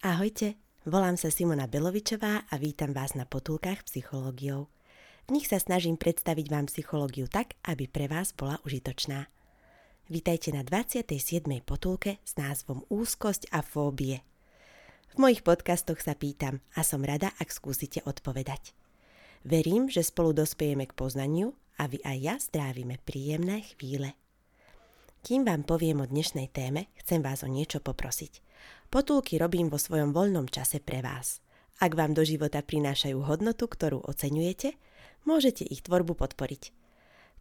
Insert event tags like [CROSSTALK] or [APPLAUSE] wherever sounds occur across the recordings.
Ahojte, volám sa Simona Belovičová a vítam vás na potulkách psychológiou. V nich sa snažím predstaviť vám psychológiu tak, aby pre vás bola užitočná. Vítajte na 27. potulke s názvom Úzkosť a fóbie. V mojich podcastoch sa pýtam a som rada, ak skúsite odpovedať. Verím, že spolu dospejeme k poznaniu a vy aj ja strávime príjemné chvíle. Kým vám poviem o dnešnej téme, chcem vás o niečo poprosiť. Potulky robím vo svojom voľnom čase pre vás. Ak vám do života prinášajú hodnotu, ktorú oceňujete, môžete ich tvorbu podporiť.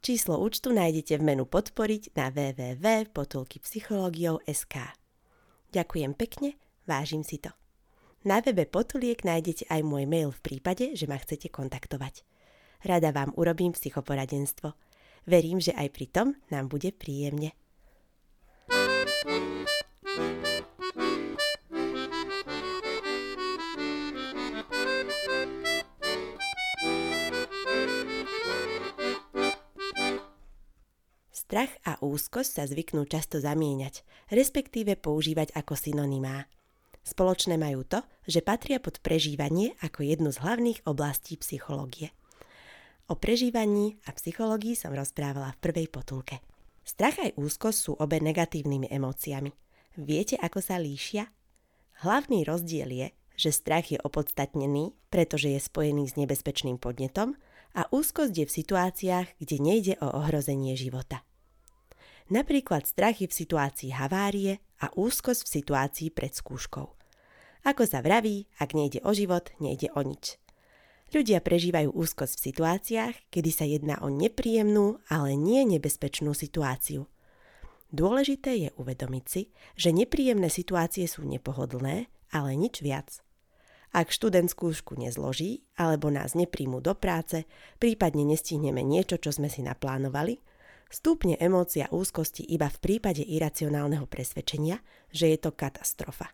Číslo účtu nájdete v menu podporiť na www.potulkypsychologiou.sk Ďakujem pekne, vážim si to. Na webe Potuliek nájdete aj môj mail v prípade, že ma chcete kontaktovať. Rada vám urobím psychoporadenstvo. Verím, že aj pri tom nám bude príjemne. Strach a úzkosť sa zvyknú často zamieňať, respektíve používať ako synonymá. Spoločné majú to, že patria pod prežívanie ako jednu z hlavných oblastí psychológie. O prežívaní a psychológii som rozprávala v prvej potulke. Strach aj úzkosť sú obe negatívnymi emóciami. Viete, ako sa líšia? Hlavný rozdiel je, že strach je opodstatnený, pretože je spojený s nebezpečným podnetom a úzkosť je v situáciách, kde nejde o ohrozenie života. Napríklad strach je v situácii havárie a úzkosť v situácii pred skúškou. Ako sa vraví, ak nejde o život, nejde o nič. Ľudia prežívajú úzkosť v situáciách, kedy sa jedná o nepríjemnú, ale nie nebezpečnú situáciu. Dôležité je uvedomiť si, že nepríjemné situácie sú nepohodlné, ale nič viac. Ak študent skúšku nezloží, alebo nás nepríjmu do práce, prípadne nestihneme niečo, čo sme si naplánovali, Stúpne emócia úzkosti iba v prípade iracionálneho presvedčenia, že je to katastrofa.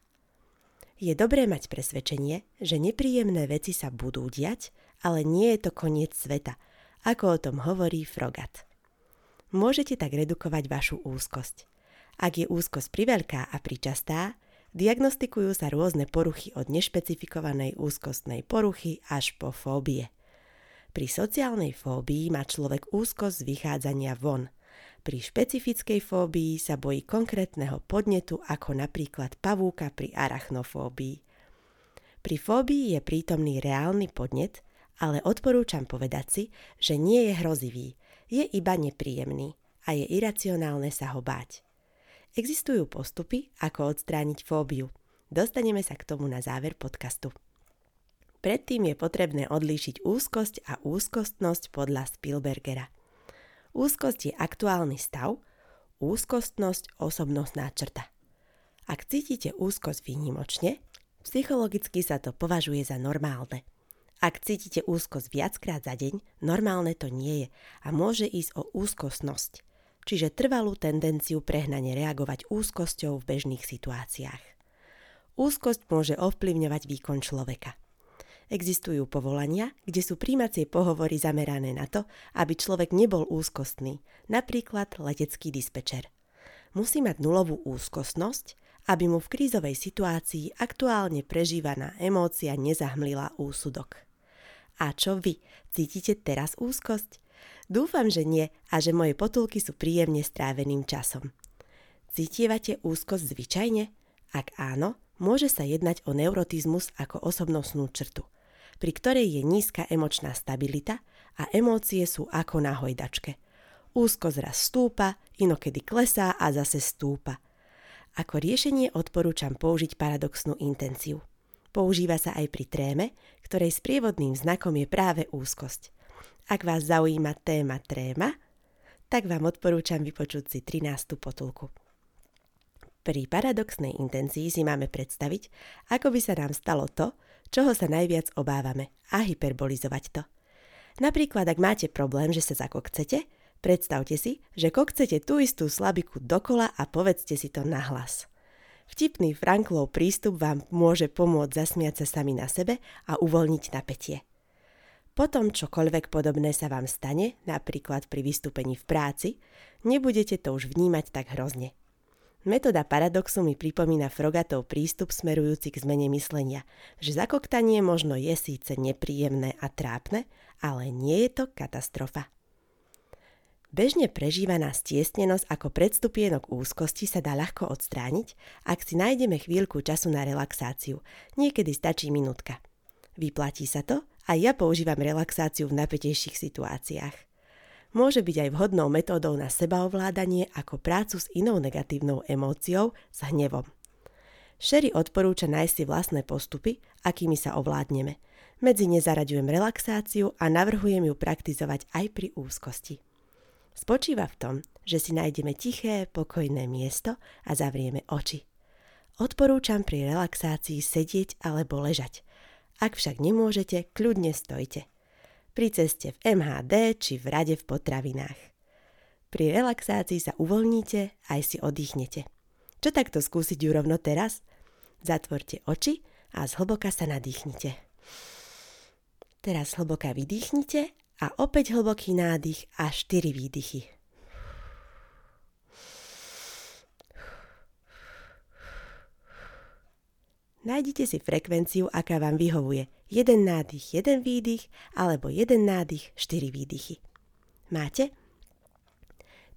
Je dobré mať presvedčenie, že nepríjemné veci sa budú diať, ale nie je to koniec sveta, ako o tom hovorí Frogat. Môžete tak redukovať vašu úzkosť. Ak je úzkosť priveľká a pričastá, diagnostikujú sa rôzne poruchy od nešpecifikovanej úzkostnej poruchy až po fóbie. Pri sociálnej fóbii má človek úzkosť z vychádzania von. Pri špecifickej fóbii sa bojí konkrétneho podnetu ako napríklad pavúka pri arachnofóbii. Pri fóbii je prítomný reálny podnet, ale odporúčam povedať si, že nie je hrozivý, je iba nepríjemný a je iracionálne sa ho báť. Existujú postupy, ako odstrániť fóbiu. Dostaneme sa k tomu na záver podcastu. Predtým je potrebné odlíšiť úzkosť a úzkostnosť podľa Spielbergera. Úzkosť je aktuálny stav, úzkostnosť osobnostná črta. Ak cítite úzkosť výnimočne, psychologicky sa to považuje za normálne. Ak cítite úzkosť viackrát za deň, normálne to nie je a môže ísť o úzkostnosť, čiže trvalú tendenciu prehnane reagovať úzkosťou v bežných situáciách. Úzkosť môže ovplyvňovať výkon človeka – Existujú povolania, kde sú príjmacie pohovory zamerané na to, aby človek nebol úzkostný, napríklad letecký dispečer. Musí mať nulovú úzkostnosť, aby mu v krízovej situácii aktuálne prežívaná emócia nezahmlila úsudok. A čo vy? Cítite teraz úzkosť? Dúfam, že nie a že moje potulky sú príjemne stráveným časom. Cítívate úzkosť zvyčajne? Ak áno, môže sa jednať o neurotizmus ako osobnostnú črtu pri ktorej je nízka emočná stabilita a emócie sú ako na hojdačke. Úzko zraz stúpa, inokedy klesá a zase stúpa. Ako riešenie odporúčam použiť paradoxnú intenciu. Používa sa aj pri tréme, ktorej sprievodným znakom je práve úzkosť. Ak vás zaujíma téma tréma, tak vám odporúčam vypočuť si 13. potulku. Pri paradoxnej intencii si máme predstaviť, ako by sa nám stalo to, čoho sa najviac obávame a hyperbolizovať to. Napríklad, ak máte problém, že sa zakokcete, predstavte si, že kokcete tú istú slabiku dokola a povedzte si to nahlas. Vtipný Franklov prístup vám môže pomôcť zasmiať sa sami na sebe a uvoľniť napätie. Potom čokoľvek podobné sa vám stane, napríklad pri vystúpení v práci, nebudete to už vnímať tak hrozne. Metóda paradoxu mi pripomína Frogatov prístup smerujúci k zmene myslenia, že zakoktanie možno je síce nepríjemné a trápne, ale nie je to katastrofa. Bežne prežívaná stiesnenosť ako predstupienok úzkosti sa dá ľahko odstrániť, ak si nájdeme chvíľku času na relaxáciu. Niekedy stačí minútka. Vyplatí sa to a ja používam relaxáciu v napätejších situáciách môže byť aj vhodnou metódou na sebaovládanie ako prácu s inou negatívnou emóciou, s hnevom. Sherry odporúča nájsť si vlastné postupy, akými sa ovládneme. Medzi ne zaraďujem relaxáciu a navrhujem ju praktizovať aj pri úzkosti. Spočíva v tom, že si nájdeme tiché, pokojné miesto a zavrieme oči. Odporúčam pri relaxácii sedieť alebo ležať. Ak však nemôžete, kľudne stojte pri ceste v MHD či v rade v potravinách. Pri relaxácii sa uvoľníte aj si oddychnete. Čo takto skúsiť ju rovno teraz? Zatvorte oči a zhlboka sa nadýchnite. Teraz hlboka vydýchnite a opäť hlboký nádych a 4 výdychy. Nájdite si frekvenciu, aká vám vyhovuje. Jeden nádych, jeden výdych, alebo jeden nádych, štyri výdychy. Máte?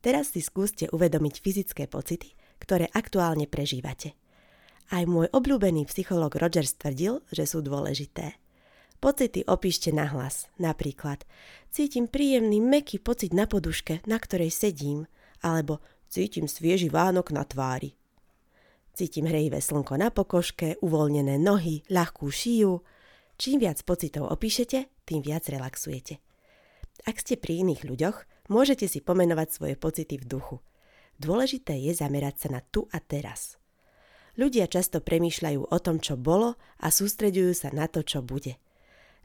Teraz si skúste uvedomiť fyzické pocity, ktoré aktuálne prežívate. Aj môj obľúbený psychológ Roger stvrdil, že sú dôležité. Pocity opíšte na hlas, napríklad cítim príjemný meký pocit na poduške, na ktorej sedím, alebo cítim svieži vánok na tvári. Cítim hrejivé slnko na pokožke, uvoľnené nohy, ľahkú šiju. Čím viac pocitov opíšete, tým viac relaxujete. Ak ste pri iných ľuďoch, môžete si pomenovať svoje pocity v duchu. Dôležité je zamerať sa na tu a teraz. Ľudia často premýšľajú o tom, čo bolo a sústreďujú sa na to, čo bude.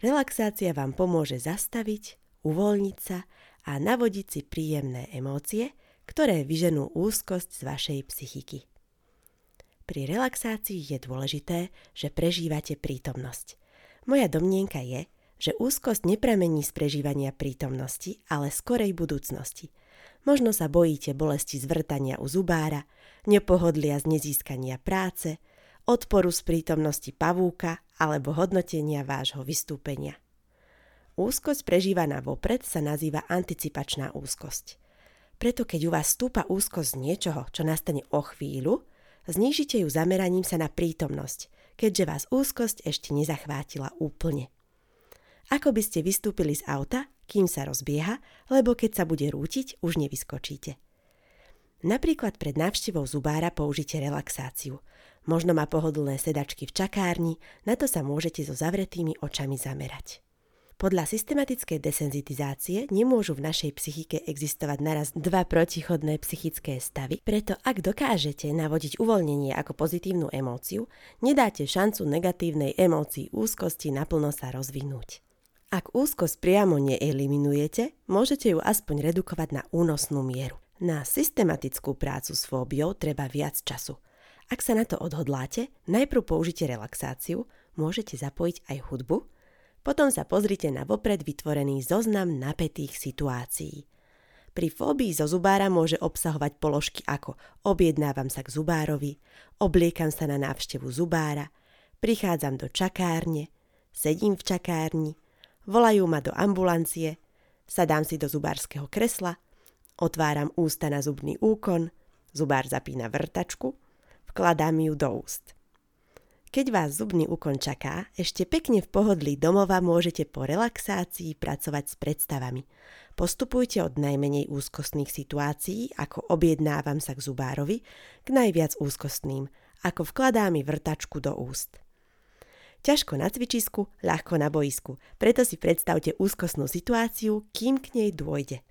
Relaxácia vám pomôže zastaviť, uvoľniť sa a navodiť si príjemné emócie, ktoré vyženú úzkosť z vašej psychiky. Pri relaxácii je dôležité, že prežívate prítomnosť. Moja domnienka je, že úzkosť nepramení z prežívania prítomnosti, ale skorej budúcnosti. Možno sa bojíte bolesti zvrtania u zubára, nepohodlia z nezískania práce, odporu z prítomnosti pavúka alebo hodnotenia vášho vystúpenia. Úzkosť prežívaná vopred sa nazýva anticipačná úzkosť. Preto keď u vás stúpa úzkosť z niečoho, čo nastane o chvíľu, Znížite ju zameraním sa na prítomnosť, keďže vás úzkosť ešte nezachvátila úplne. Ako by ste vystúpili z auta, kým sa rozbieha, lebo keď sa bude rútiť, už nevyskočíte. Napríklad pred návštevou zubára použite relaxáciu. Možno má pohodlné sedačky v čakárni, na to sa môžete so zavretými očami zamerať. Podľa systematickej desenzitizácie nemôžu v našej psychike existovať naraz dva protichodné psychické stavy, preto ak dokážete navodiť uvoľnenie ako pozitívnu emóciu, nedáte šancu negatívnej emócii úzkosti naplno sa rozvinúť. Ak úzkosť priamo neeliminujete, môžete ju aspoň redukovať na únosnú mieru. Na systematickú prácu s fóbiou treba viac času. Ak sa na to odhodláte, najprv použite relaxáciu, môžete zapojiť aj hudbu, potom sa pozrite na vopred vytvorený zoznam napätých situácií. Pri fóbii zo zubára môže obsahovať položky ako objednávam sa k zubárovi, obliekam sa na návštevu zubára, prichádzam do čakárne, sedím v čakárni, volajú ma do ambulancie, sadám si do zubárskeho kresla, otváram ústa na zubný úkon, zubár zapína vrtačku, vkladám ju do úst. Keď vás zubný úkon čaká, ešte pekne v pohodlí domova môžete po relaxácii pracovať s predstavami. Postupujte od najmenej úzkostných situácií, ako objednávam sa k zubárovi, k najviac úzkostným, ako vkladá mi vrtačku do úst. Ťažko na cvičisku, ľahko na boisku, preto si predstavte úzkostnú situáciu, kým k nej dôjde.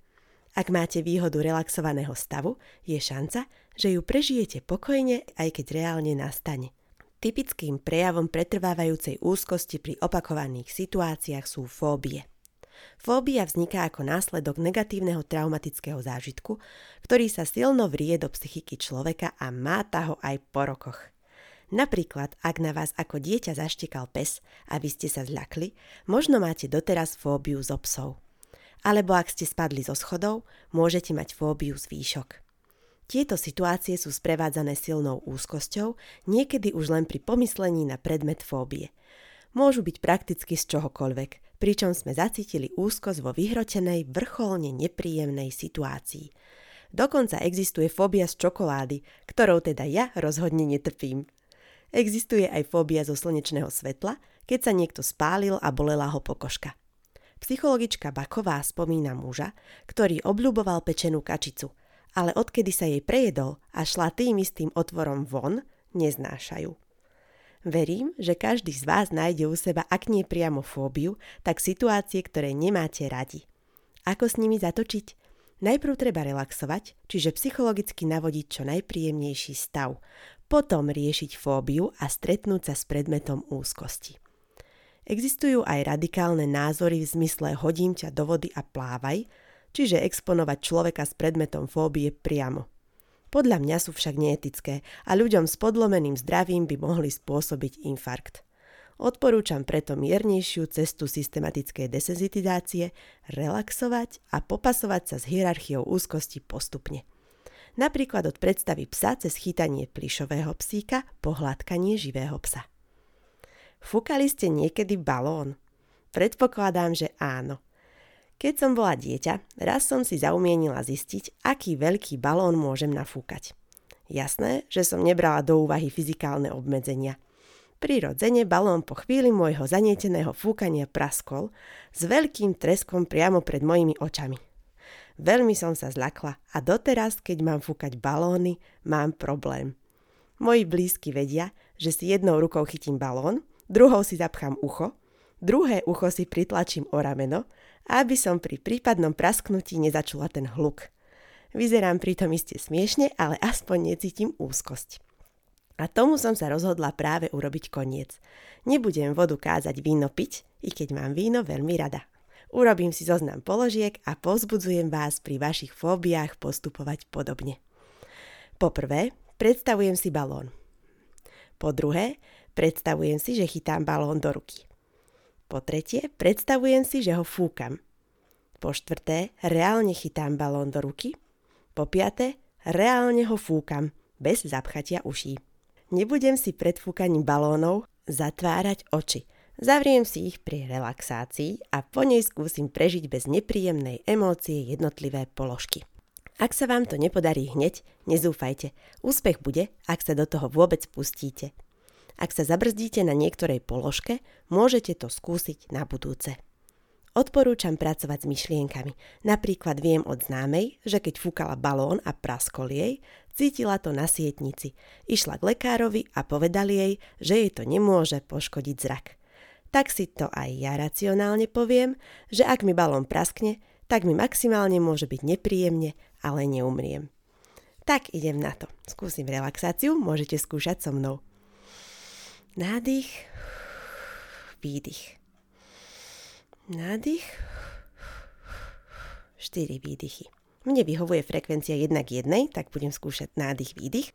Ak máte výhodu relaxovaného stavu, je šanca, že ju prežijete pokojne, aj keď reálne nastane. Typickým prejavom pretrvávajúcej úzkosti pri opakovaných situáciách sú fóbie. Fóbia vzniká ako následok negatívneho traumatického zážitku, ktorý sa silno vrie do psychiky človeka a máta ho aj po rokoch. Napríklad, ak na vás ako dieťa zaštekal pes a vy ste sa zľakli, možno máte doteraz fóbiu zo psov. Alebo ak ste spadli zo schodov, môžete mať fóbiu z výšok. Tieto situácie sú sprevádzané silnou úzkosťou, niekedy už len pri pomyslení na predmet fóbie. Môžu byť prakticky z čohokoľvek, pričom sme zacítili úzkosť vo vyhrotenej, vrcholne nepríjemnej situácii. Dokonca existuje fóbia z čokolády, ktorou teda ja rozhodne netrpím. Existuje aj fóbia zo slnečného svetla, keď sa niekto spálil a bolela ho pokožka. Psychologička Baková spomína muža, ktorý obľúboval pečenú kačicu – ale odkedy sa jej prejedol a šla tým istým otvorom von, neznášajú. Verím, že každý z vás nájde u seba, ak nie priamo fóbiu, tak situácie, ktoré nemáte radi. Ako s nimi zatočiť? Najprv treba relaxovať, čiže psychologicky navodiť čo najpríjemnejší stav, potom riešiť fóbiu a stretnúť sa s predmetom úzkosti. Existujú aj radikálne názory v zmysle hodím ťa do vody a plávaj, čiže exponovať človeka s predmetom fóbie priamo. Podľa mňa sú však neetické a ľuďom s podlomeným zdravím by mohli spôsobiť infarkt. Odporúčam preto miernejšiu cestu systematickej desenzitizácie, relaxovať a popasovať sa s hierarchiou úzkosti postupne. Napríklad od predstavy psa cez chytanie plišového psíka po hladkanie živého psa. Fúkali ste niekedy balón? Predpokladám, že áno – keď som bola dieťa, raz som si zaumienila zistiť, aký veľký balón môžem nafúkať. Jasné, že som nebrala do úvahy fyzikálne obmedzenia. Prirodzene balón po chvíli môjho zanieteného fúkania praskol s veľkým treskom priamo pred mojimi očami. Veľmi som sa zlakla a doteraz, keď mám fúkať balóny, mám problém. Moji blízky vedia, že si jednou rukou chytím balón, druhou si zapchám ucho, druhé ucho si pritlačím o rameno aby som pri prípadnom prasknutí nezačula ten hluk. Vyzerám pritom iste smiešne, ale aspoň necítim úzkosť. A tomu som sa rozhodla práve urobiť koniec. Nebudem vodu kázať víno piť, i keď mám víno veľmi rada. Urobím si zoznam položiek a pozbudzujem vás pri vašich fóbiách postupovať podobne. Poprvé, predstavujem si balón. Po druhé, predstavujem si, že chytám balón do ruky. Po tretie, predstavujem si, že ho fúkam. Po štvrté, reálne chytám balón do ruky. Po piaté, reálne ho fúkam, bez zapchatia uší. Nebudem si pred fúkaním balónov zatvárať oči. Zavriem si ich pri relaxácii a po nej skúsim prežiť bez nepríjemnej emócie jednotlivé položky. Ak sa vám to nepodarí hneď, nezúfajte. Úspech bude, ak sa do toho vôbec pustíte. Ak sa zabrzdíte na niektorej položke, môžete to skúsiť na budúce. Odporúčam pracovať s myšlienkami. Napríklad viem od známej, že keď fúkala balón a praskol jej, cítila to na sietnici. Išla k lekárovi a povedali jej, že jej to nemôže poškodiť zrak. Tak si to aj ja racionálne poviem, že ak mi balón praskne, tak mi maximálne môže byť nepríjemne, ale neumriem. Tak idem na to. Skúsim relaxáciu, môžete skúšať so mnou. Nádych, výdych. Nádych, 4 výdychy. Mne vyhovuje frekvencia 1 k 1, tak budem skúšať nádych, výdych.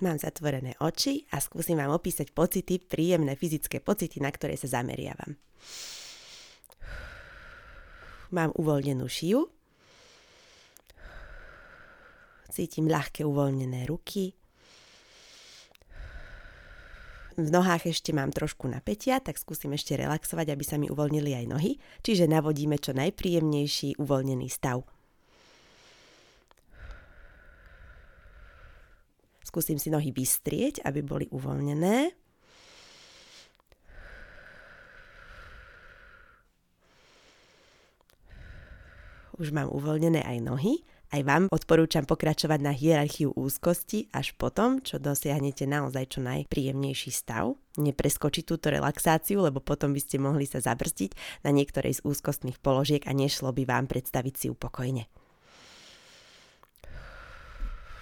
Mám zatvorené oči a skúsim vám opísať pocity, príjemné fyzické pocity, na ktoré sa zameriavam mám uvoľnenú šiju, cítim ľahké uvoľnené ruky, v nohách ešte mám trošku napätia, tak skúsim ešte relaxovať, aby sa mi uvoľnili aj nohy, čiže navodíme čo najpríjemnejší uvoľnený stav. Skúsim si nohy vystrieť, aby boli uvoľnené. Už mám uvoľnené aj nohy. Aj vám odporúčam pokračovať na hierarchiu úzkosti až potom, čo dosiahnete naozaj čo najpríjemnejší stav. Nepreskočiť túto relaxáciu, lebo potom by ste mohli sa zabrzdiť na niektorej z úzkostných položiek a nešlo by vám predstaviť si upokojne.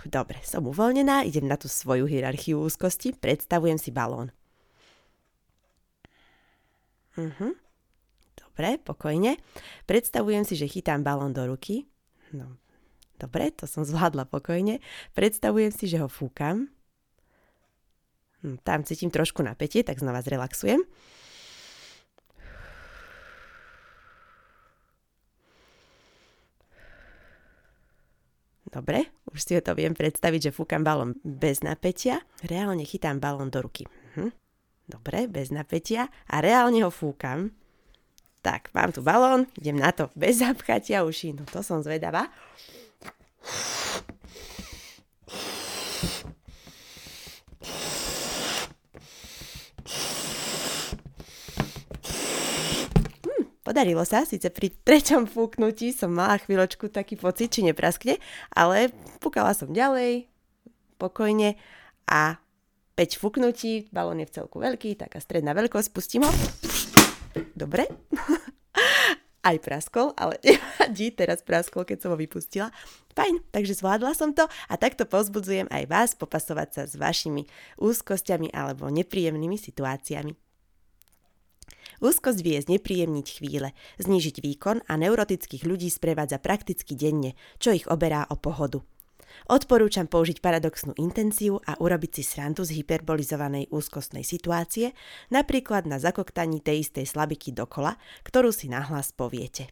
Dobre, som uvoľnená, idem na tú svoju hierarchiu úzkosti, predstavujem si balón. Mhm. Dobre, pokojne. Predstavujem si, že chytám balón do ruky. No, dobre, to som zvládla pokojne. Predstavujem si, že ho fúkam. Hm, tam cítim trošku napätie, tak znova zrelaxujem. Dobre, už si to viem predstaviť, že fúkam balón bez napätia. Reálne chytám balón do ruky. Hm. Dobre, bez napätia a reálne ho fúkam. Tak, mám tu balón, idem na to bez zapchatia uší. No to som zvedavá. Podarilo sa, síce pri treťom fúknutí som mala chvíľočku taký pocit, či nepraskne, ale fúkala som ďalej, pokojne a 5 fúknutí, balón je v celku veľký, taká stredná veľkosť, pustím ho. Dobre. [LAUGHS] Aj praskol, ale [LAUGHS] nevadí, teraz praskol, keď som ho vypustila. Fajn, takže zvládla som to a takto pozbudzujem aj vás popasovať sa s vašimi úzkosťami alebo nepríjemnými situáciami. Úzkosť vie znepríjemniť chvíle, znížiť výkon a neurotických ľudí sprevádza prakticky denne, čo ich oberá o pohodu. Odporúčam použiť paradoxnú intenciu a urobiť si srandu z hyperbolizovanej úzkostnej situácie, napríklad na zakoktaní tej istej slabiky dokola, ktorú si nahlas poviete.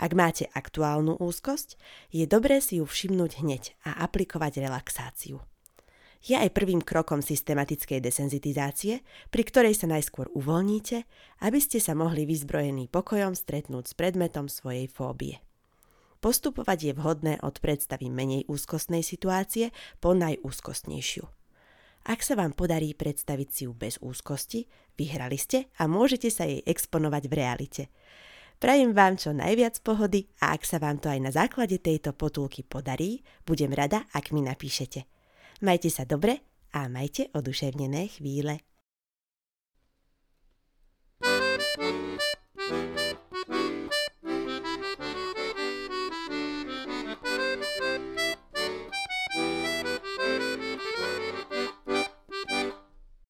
Ak máte aktuálnu úzkosť, je dobré si ju všimnúť hneď a aplikovať relaxáciu je aj prvým krokom systematickej desenzitizácie, pri ktorej sa najskôr uvoľníte, aby ste sa mohli vyzbrojení pokojom stretnúť s predmetom svojej fóbie. Postupovať je vhodné od predstavy menej úzkostnej situácie po najúzkostnejšiu. Ak sa vám podarí predstaviť si ju bez úzkosti, vyhrali ste a môžete sa jej exponovať v realite. Prajem vám čo najviac pohody a ak sa vám to aj na základe tejto potulky podarí, budem rada, ak mi napíšete – Majte sa dobre a majte oduševnené chvíle.